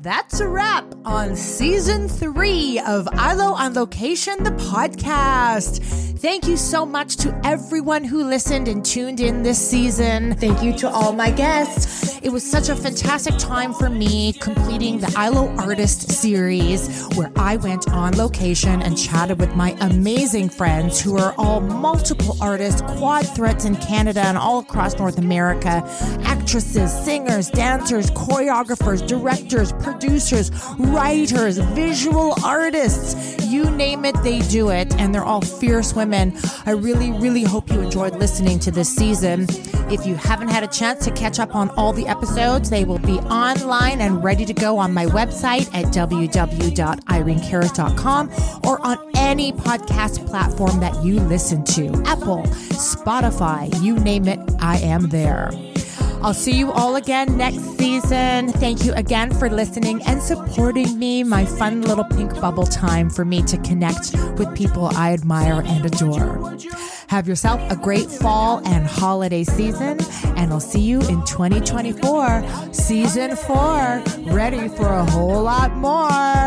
that's a wrap on season three of ILO on Location, the podcast. Thank you so much to everyone who listened and tuned in this season. Thank you to all my guests. It was such a fantastic time for me completing the ILO Artist series, where I went on location and chatted with my amazing friends who are all multiple artists, quad threats in Canada and all across North America actresses, singers, dancers, choreographers, directors, producers, writers, visual artists. You name it, they do it. And they're all fierce women. I really, really hope you enjoyed listening to this season. If you haven't had a chance to catch up on all the episodes, they will be online and ready to go on my website at www.irenekarras.com or on any podcast platform that you listen to Apple, Spotify, you name it, I am there. I'll see you all again next season. Thank you again for listening and supporting me, my fun little pink bubble time for me to connect with people I admire and adore. Have yourself a great fall and holiday season, and I'll see you in 2024, season four, ready for a whole lot more.